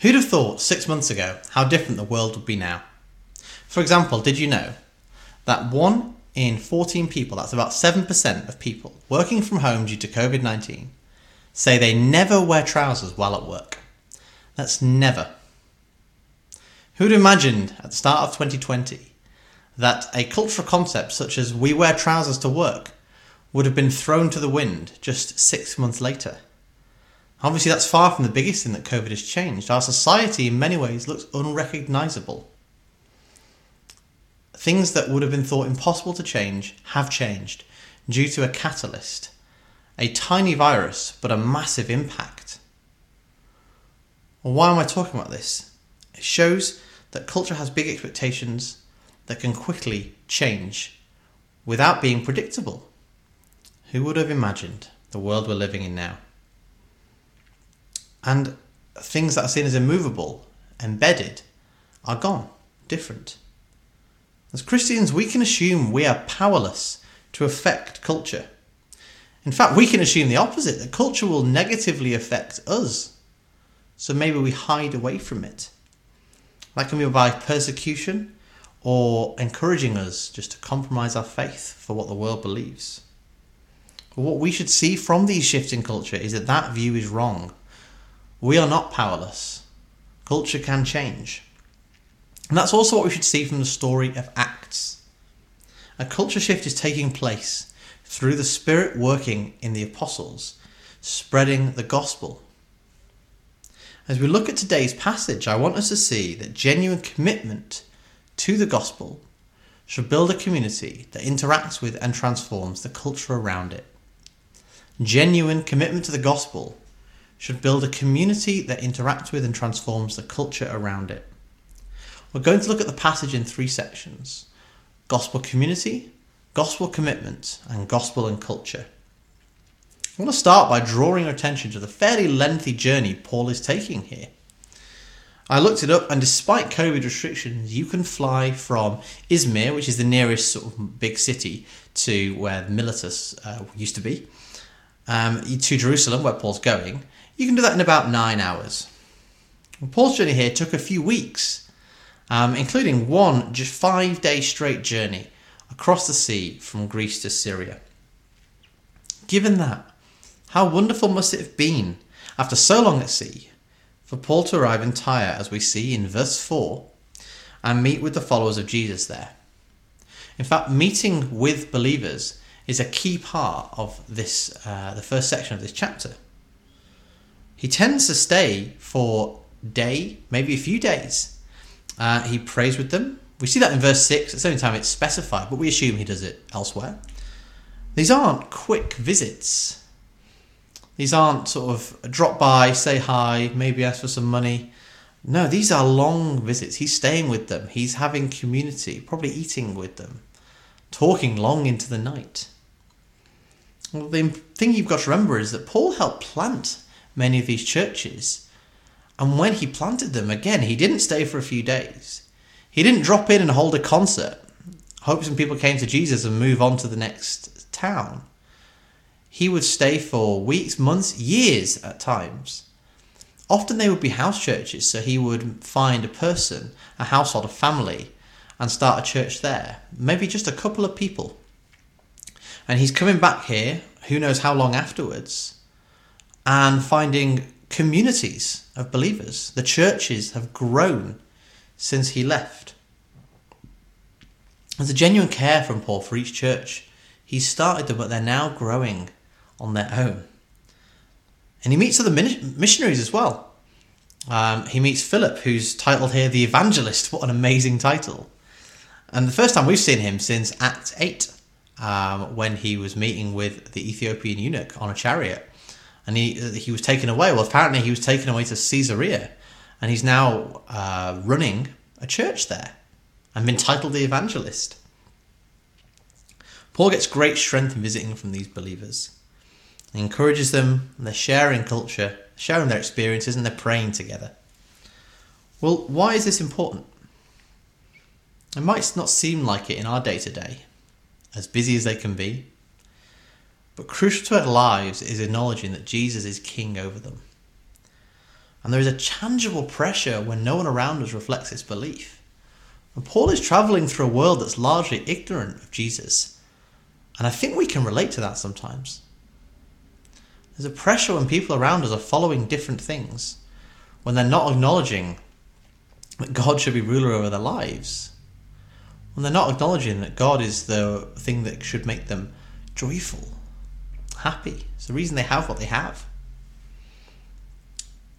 Who'd have thought six months ago how different the world would be now? For example, did you know that one in 14 people, that's about 7% of people working from home due to COVID 19, say they never wear trousers while at work? That's never. Who'd imagined at the start of 2020 that a cultural concept such as we wear trousers to work would have been thrown to the wind just six months later? Obviously, that's far from the biggest thing that COVID has changed. Our society, in many ways, looks unrecognisable. Things that would have been thought impossible to change have changed due to a catalyst. A tiny virus, but a massive impact. Well, why am I talking about this? It shows that culture has big expectations that can quickly change without being predictable. Who would have imagined the world we're living in now? And things that are seen as immovable, embedded, are gone, different. As Christians, we can assume we are powerless to affect culture. In fact, we can assume the opposite that culture will negatively affect us. So maybe we hide away from it. That can be by persecution or encouraging us just to compromise our faith for what the world believes. But what we should see from these shifts in culture is that that view is wrong. We are not powerless. Culture can change. And that's also what we should see from the story of Acts. A culture shift is taking place through the Spirit working in the apostles, spreading the gospel. As we look at today's passage, I want us to see that genuine commitment to the gospel should build a community that interacts with and transforms the culture around it. Genuine commitment to the gospel should build a community that interacts with and transforms the culture around it. We're going to look at the passage in three sections gospel community, gospel commitment, and gospel and culture. I want to start by drawing your attention to the fairly lengthy journey Paul is taking here. I looked it up, and despite COVID restrictions, you can fly from Izmir, which is the nearest sort of big city to where Miletus uh, used to be, um, to Jerusalem, where Paul's going. You can do that in about nine hours. Paul's journey here took a few weeks um, including one just five day straight journey across the sea from Greece to Syria. Given that, how wonderful must it have been after so long at sea for Paul to arrive in Tyre, as we see in verse 4, and meet with the followers of Jesus there? In fact, meeting with believers is a key part of this, uh, the first section of this chapter. He tends to stay for day, maybe a few days, uh, he prays with them. We see that in verse 6. It's the only time it's specified, but we assume he does it elsewhere. These aren't quick visits. These aren't sort of drop by, say hi, maybe ask for some money. No, these are long visits. He's staying with them. He's having community, probably eating with them, talking long into the night. Well, the thing you've got to remember is that Paul helped plant many of these churches and when he planted them, again, he didn't stay for a few days. He didn't drop in and hold a concert, hope some people came to Jesus and move on to the next town. He would stay for weeks, months, years at times. Often they would be house churches, so he would find a person, a household, a family, and start a church there. Maybe just a couple of people. And he's coming back here, who knows how long afterwards, and finding communities of believers. The churches have grown since he left. There's a genuine care from Paul for each church. He started them, but they're now growing on their own. And he meets other missionaries as well. Um, he meets Philip, who's titled here the Evangelist. What an amazing title! And the first time we've seen him since Act 8, um, when he was meeting with the Ethiopian eunuch on a chariot and he he was taken away. Well, apparently he was taken away to Caesarea, and he's now uh, running a church there, and been titled the evangelist. Paul gets great strength in visiting from these believers. He encourages them, and they're sharing culture, sharing their experiences, and they're praying together. Well, why is this important? It might not seem like it in our day to day, as busy as they can be, but crucial to our lives is acknowledging that Jesus is king over them. And there is a tangible pressure when no one around us reflects this belief. And Paul is traveling through a world that's largely ignorant of Jesus. And I think we can relate to that sometimes. There's a pressure when people around us are following different things, when they're not acknowledging that God should be ruler over their lives, when they're not acknowledging that God is the thing that should make them joyful, happy. It's the reason they have what they have.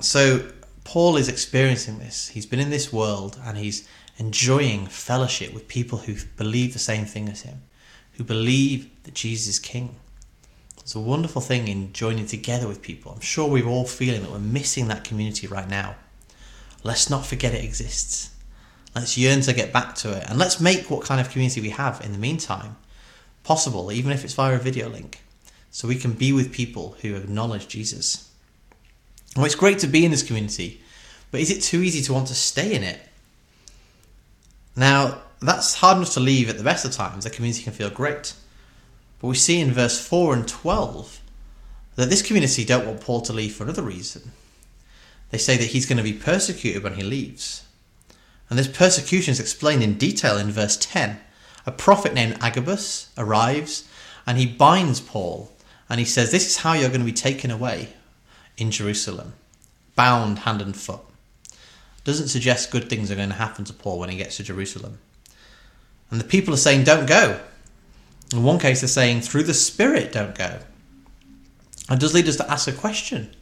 So Paul is experiencing this. He's been in this world and he's enjoying fellowship with people who believe the same thing as him, who believe that Jesus is king. It's a wonderful thing in joining together with people. I'm sure we're all feeling that we're missing that community right now. Let's not forget it exists. Let's yearn to get back to it. And let's make what kind of community we have in the meantime possible, even if it's via a video link, so we can be with people who acknowledge Jesus. Well, it's great to be in this community, but is it too easy to want to stay in it? Now, that's hard enough to leave at the best of times. The community can feel great. But we see in verse 4 and 12 that this community don't want Paul to leave for another reason. They say that he's going to be persecuted when he leaves. And this persecution is explained in detail in verse 10. A prophet named Agabus arrives and he binds Paul and he says, This is how you're going to be taken away in Jerusalem, bound hand and foot. Doesn't suggest good things are going to happen to Paul when he gets to Jerusalem. And the people are saying, Don't go. In one case, they're saying, Through the Spirit, don't go. And does lead us to ask a question.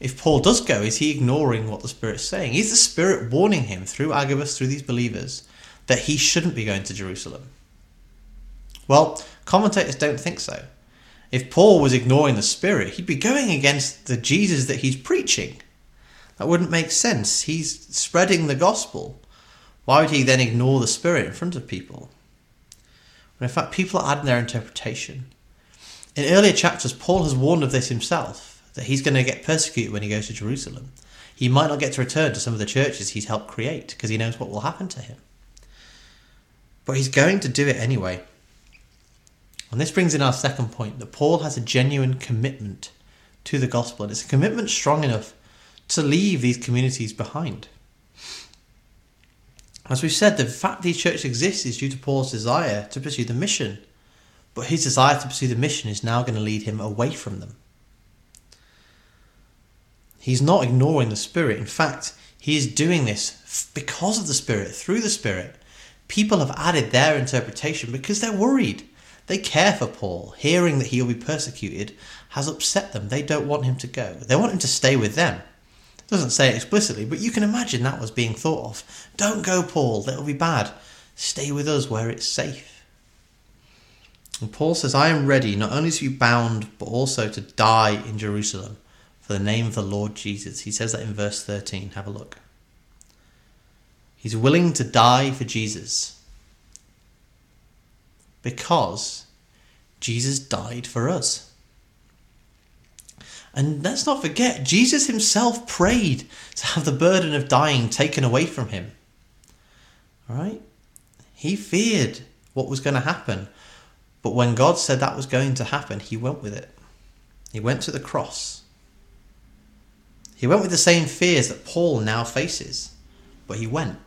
If Paul does go, is he ignoring what the Spirit's saying? Is the Spirit warning him through Agabus, through these believers, that he shouldn't be going to Jerusalem? Well, commentators don't think so. If Paul was ignoring the Spirit, he'd be going against the Jesus that he's preaching. That wouldn't make sense. He's spreading the gospel. Why would he then ignore the Spirit in front of people? But in fact, people are adding their interpretation. In earlier chapters, Paul has warned of this himself, that he's going to get persecuted when he goes to Jerusalem. He might not get to return to some of the churches he's helped create because he knows what will happen to him. But he's going to do it anyway. And this brings in our second point that Paul has a genuine commitment to the gospel, and it's a commitment strong enough to leave these communities behind. As we've said, the fact these churches exist is due to Paul's desire to pursue the mission. But his desire to pursue the mission is now going to lead him away from them. He's not ignoring the Spirit. In fact, he is doing this because of the Spirit, through the Spirit. People have added their interpretation because they're worried. They care for Paul. Hearing that he'll be persecuted has upset them. They don't want him to go. They want him to stay with them doesn't say it explicitly, but you can imagine that was being thought of. Don't go, Paul, that'll be bad. Stay with us where it's safe. And Paul says, I am ready not only to be bound, but also to die in Jerusalem for the name of the Lord Jesus. He says that in verse 13. Have a look. He's willing to die for Jesus because Jesus died for us. And let's not forget, Jesus himself prayed to have the burden of dying taken away from him. All right? He feared what was going to happen. But when God said that was going to happen, he went with it. He went to the cross. He went with the same fears that Paul now faces, but he went.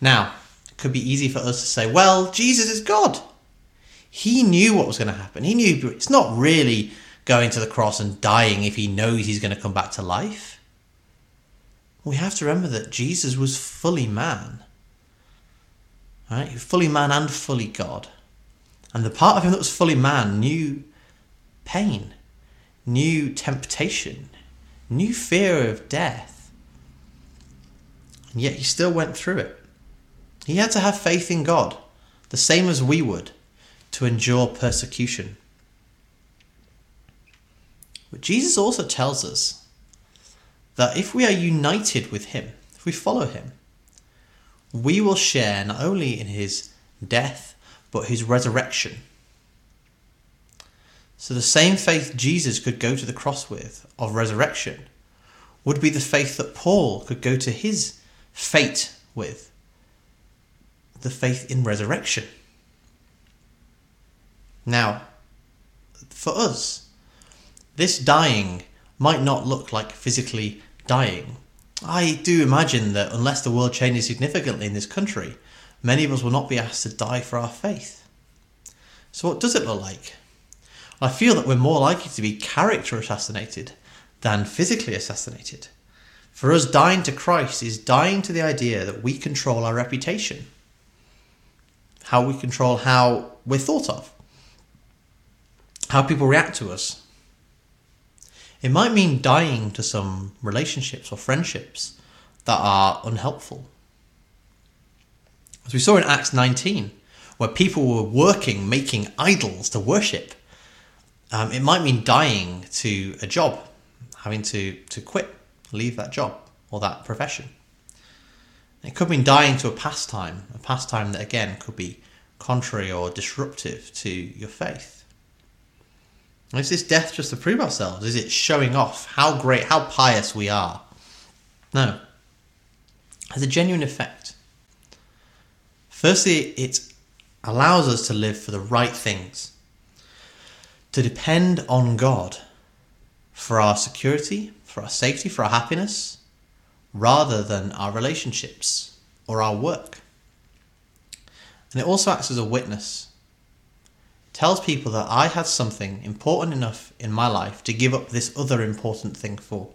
Now, could be easy for us to say, well, Jesus is God. He knew what was going to happen. He knew it's not really going to the cross and dying if he knows he's going to come back to life? We have to remember that Jesus was fully man. Right? Fully man and fully God. And the part of him that was fully man knew pain, knew temptation, knew fear of death. And yet he still went through it. He had to have faith in God, the same as we would, to endure persecution. But Jesus also tells us that if we are united with Him, if we follow Him, we will share not only in His death, but His resurrection. So the same faith Jesus could go to the cross with of resurrection would be the faith that Paul could go to his fate with the faith in resurrection. Now, for us, this dying might not look like physically dying. I do imagine that unless the world changes significantly in this country, many of us will not be asked to die for our faith. So, what does it look like? I feel that we're more likely to be character assassinated than physically assassinated. For us, dying to Christ is dying to the idea that we control our reputation, how we control how we're thought of, how people react to us. It might mean dying to some relationships or friendships that are unhelpful. As we saw in Acts 19, where people were working, making idols to worship, um, it might mean dying to a job, having to, to quit, leave that job or that profession. It could mean dying to a pastime, a pastime that again could be contrary or disruptive to your faith. Is this death just to prove ourselves? Is it showing off how great, how pious we are? No. It has a genuine effect. Firstly, it allows us to live for the right things, to depend on God for our security, for our safety, for our happiness, rather than our relationships or our work. And it also acts as a witness. It tells people that I had something important enough in my life to give up this other important thing for.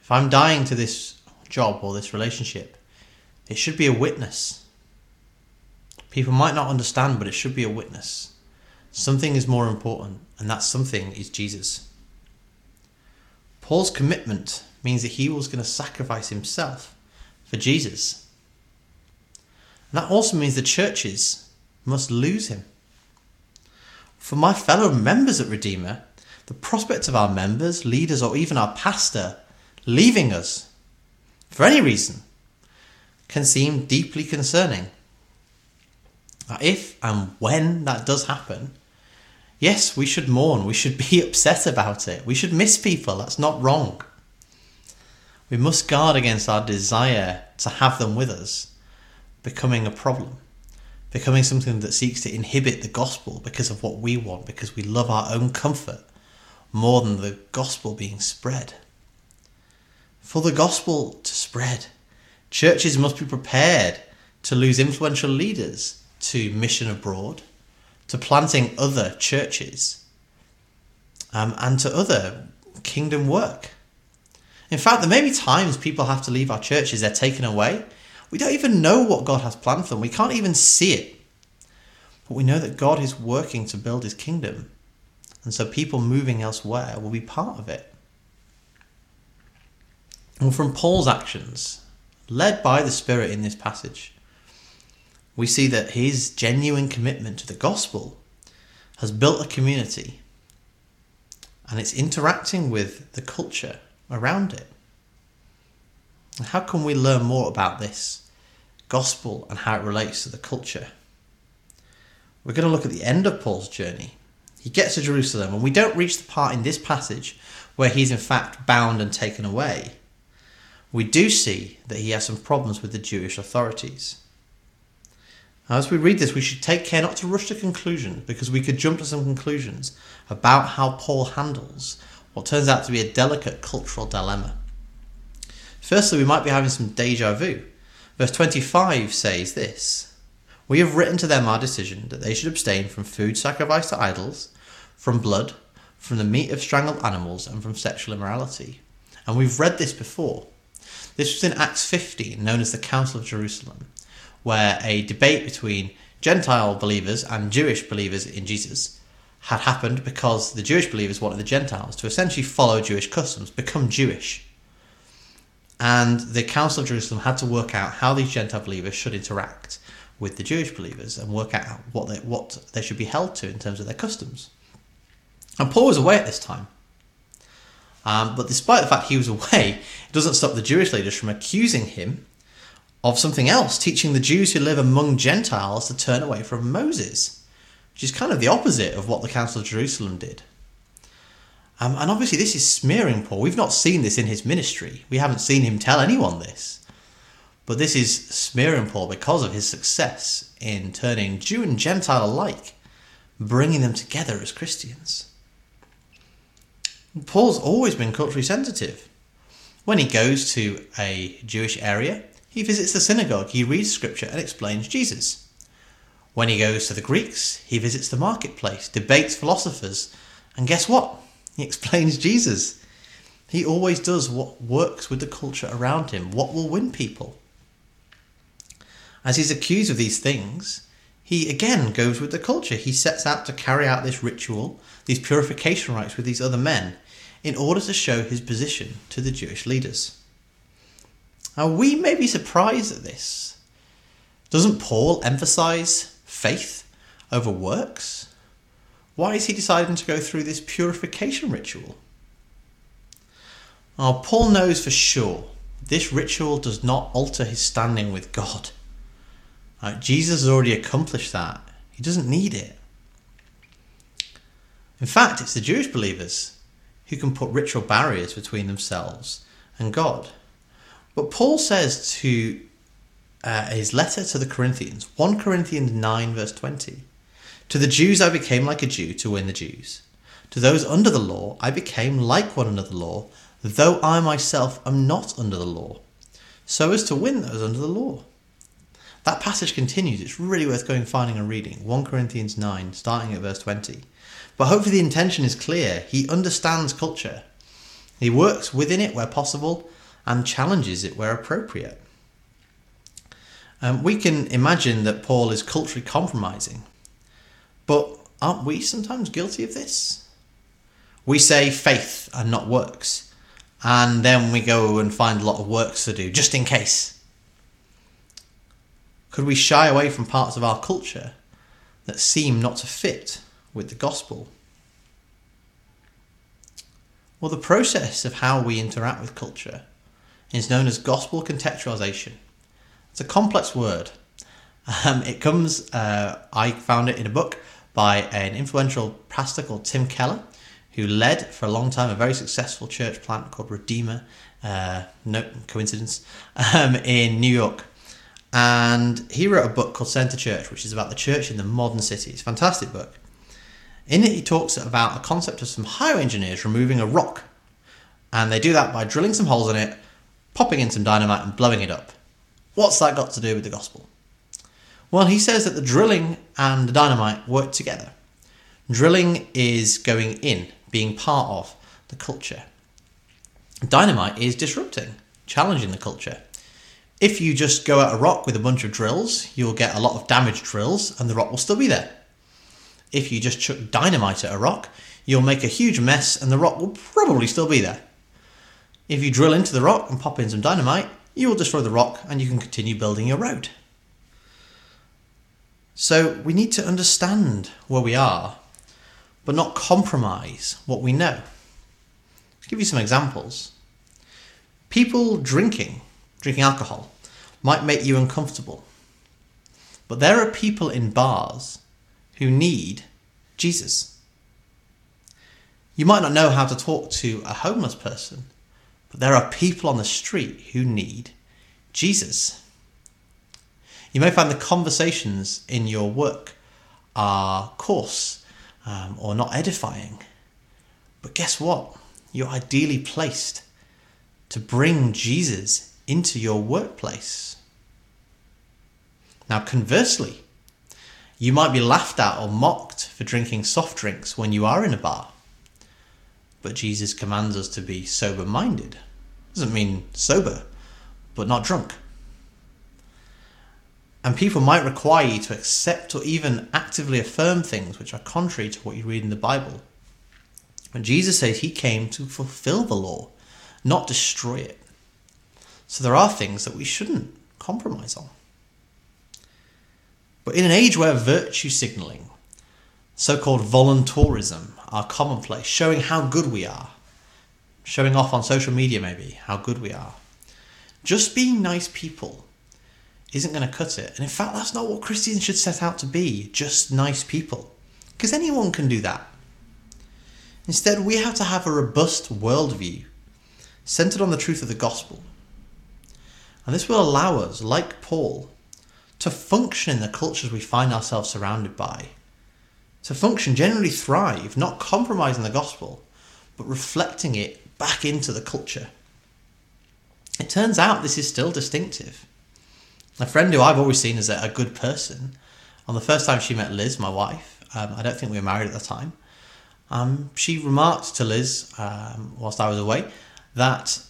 If I'm dying to this job or this relationship, it should be a witness. People might not understand, but it should be a witness. Something is more important, and that something is Jesus. Paul's commitment means that he was going to sacrifice himself for Jesus. That also means the churches must lose him. For my fellow members at Redeemer, the prospect of our members, leaders, or even our pastor leaving us for any reason can seem deeply concerning. If and when that does happen, yes, we should mourn, we should be upset about it, we should miss people, that's not wrong. We must guard against our desire to have them with us becoming a problem, becoming something that seeks to inhibit the gospel because of what we want, because we love our own comfort more than the gospel being spread. For the gospel to spread, churches must be prepared to lose influential leaders to mission abroad, to planting other churches, um, and to other kingdom work. In fact, there may be times people have to leave our churches, they're taken away. We don't even know what God has planned for them, we can't even see it. But we know that God is working to build his kingdom. And so people moving elsewhere will be part of it. And from Paul's actions, led by the Spirit in this passage, we see that his genuine commitment to the gospel has built a community and it's interacting with the culture around it. How can we learn more about this gospel and how it relates to the culture? We're going to look at the end of Paul's journey. He gets to Jerusalem, and we don't reach the part in this passage where he's in fact bound and taken away. We do see that he has some problems with the Jewish authorities. As we read this, we should take care not to rush to conclusions because we could jump to some conclusions about how Paul handles what turns out to be a delicate cultural dilemma. Firstly, we might be having some deja vu. Verse 25 says this We have written to them our decision that they should abstain from food sacrificed to idols, from blood, from the meat of strangled animals, and from sexual immorality. And we've read this before. This was in Acts 15, known as the Council of Jerusalem, where a debate between Gentile believers and Jewish believers in Jesus had happened because the Jewish believers wanted the Gentiles to essentially follow Jewish customs, become Jewish. And the Council of Jerusalem had to work out how these Gentile believers should interact with the Jewish believers and work out what they, what they should be held to in terms of their customs. And Paul was away at this time. Um, but despite the fact he was away, it doesn't stop the Jewish leaders from accusing him of something else, teaching the Jews who live among Gentiles to turn away from Moses which is kind of the opposite of what the Council of Jerusalem did. Um, and obviously, this is smearing Paul. We've not seen this in his ministry. We haven't seen him tell anyone this. But this is smearing Paul because of his success in turning Jew and Gentile alike, bringing them together as Christians. Paul's always been culturally sensitive. When he goes to a Jewish area, he visits the synagogue, he reads scripture and explains Jesus. When he goes to the Greeks, he visits the marketplace, debates philosophers, and guess what? He explains Jesus. He always does what works with the culture around him, what will win people. As he's accused of these things, he again goes with the culture. He sets out to carry out this ritual, these purification rites with these other men, in order to show his position to the Jewish leaders. Now, we may be surprised at this. Doesn't Paul emphasize faith over works? Why is he deciding to go through this purification ritual? Well, Paul knows for sure this ritual does not alter his standing with God. Uh, Jesus has already accomplished that. He doesn't need it. In fact, it's the Jewish believers who can put ritual barriers between themselves and God. But Paul says to uh, his letter to the Corinthians, 1 Corinthians 9, verse 20, To the Jews I became like a Jew to win the Jews. To those under the law I became like one under the law, though I myself am not under the law, so as to win those under the law. That passage continues. It's really worth going finding and reading. 1 Corinthians 9, starting at verse 20. But hopefully the intention is clear. He understands culture. He works within it where possible and challenges it where appropriate. Um, we can imagine that Paul is culturally compromising. But aren't we sometimes guilty of this? We say faith and not works. And then we go and find a lot of works to do just in case. Could we shy away from parts of our culture that seem not to fit with the gospel? Well, the process of how we interact with culture is known as gospel contextualization. It's a complex word. Um, it comes, uh, I found it in a book by an influential pastor called Tim Keller, who led for a long time a very successful church plant called Redeemer, uh, no coincidence, um, in New York. And he wrote a book called Center Church, which is about the church in the modern city. It's a fantastic book. In it, he talks about a concept of some highway engineers removing a rock. And they do that by drilling some holes in it, popping in some dynamite, and blowing it up. What's that got to do with the gospel? Well, he says that the drilling and the dynamite work together. Drilling is going in, being part of the culture. Dynamite is disrupting, challenging the culture. If you just go at a rock with a bunch of drills, you'll get a lot of damaged drills and the rock will still be there. If you just chuck dynamite at a rock, you'll make a huge mess and the rock will probably still be there. If you drill into the rock and pop in some dynamite, you will destroy the rock and you can continue building your road. So we need to understand where we are, but not compromise what we know. I'll give you some examples. People drinking drinking alcohol might make you uncomfortable. But there are people in bars who need Jesus. You might not know how to talk to a homeless person, there are people on the street who need Jesus. You may find the conversations in your work are coarse um, or not edifying. But guess what? You're ideally placed to bring Jesus into your workplace. Now, conversely, you might be laughed at or mocked for drinking soft drinks when you are in a bar. But Jesus commands us to be sober minded. Doesn't mean sober, but not drunk. And people might require you to accept or even actively affirm things which are contrary to what you read in the Bible. But Jesus says he came to fulfill the law, not destroy it. So there are things that we shouldn't compromise on. But in an age where virtue signalling, so called voluntourism, are commonplace, showing how good we are, showing off on social media maybe how good we are, just being nice people isn't going to cut it. And in fact, that's not what Christians should set out to be just nice people. Because anyone can do that. Instead, we have to have a robust worldview centered on the truth of the gospel and this will allow us, like Paul, to function in the cultures we find ourselves surrounded by. To function, generally thrive, not compromising the gospel, but reflecting it back into the culture. It turns out this is still distinctive. A friend who I've always seen as a, good person, on the first time she met Liz, my wife, um, I don't think we were married at the time, um, she remarked to Liz, um, whilst I was away, that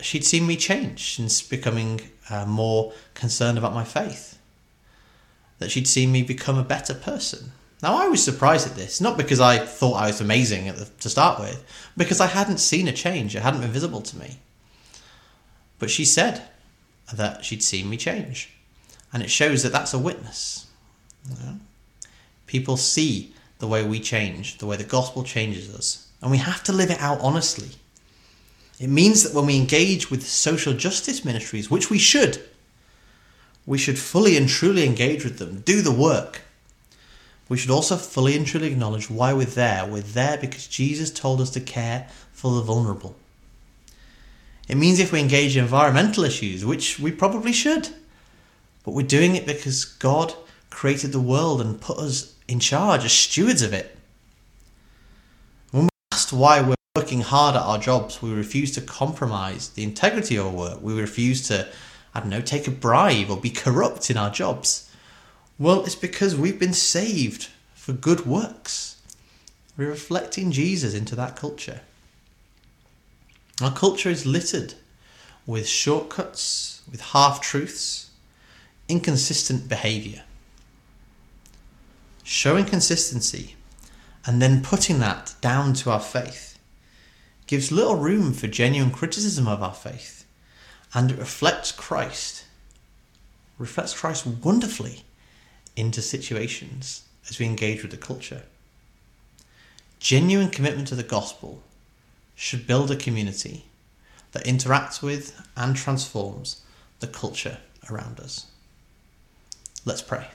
she'd seen me change since becoming uh, more concerned about my faith. That she'd seen me become a better person. Now, I was surprised at this, not because I thought I was amazing the, to start with, because I hadn't seen a change, it hadn't been visible to me. But she said that she'd seen me change. And it shows that that's a witness. People see the way we change, the way the gospel changes us. And we have to live it out honestly. It means that when we engage with social justice ministries, which we should, we should fully and truly engage with them, do the work. We should also fully and truly acknowledge why we're there. We're there because Jesus told us to care for the vulnerable. It means if we engage in environmental issues, which we probably should, but we're doing it because God created the world and put us in charge as stewards of it. When we're asked why we're working hard at our jobs, we refuse to compromise the integrity of our work. We refuse to, I don't know, take a bribe or be corrupt in our jobs. Well, it's because we've been saved for good works. We're reflecting Jesus into that culture. Our culture is littered with shortcuts, with half truths, inconsistent behaviour. Showing consistency and then putting that down to our faith gives little room for genuine criticism of our faith, and it reflects Christ, reflects Christ wonderfully into situations as we engage with the culture. Genuine commitment to the gospel should build a community that interacts with and transforms the culture around us. Let's pray.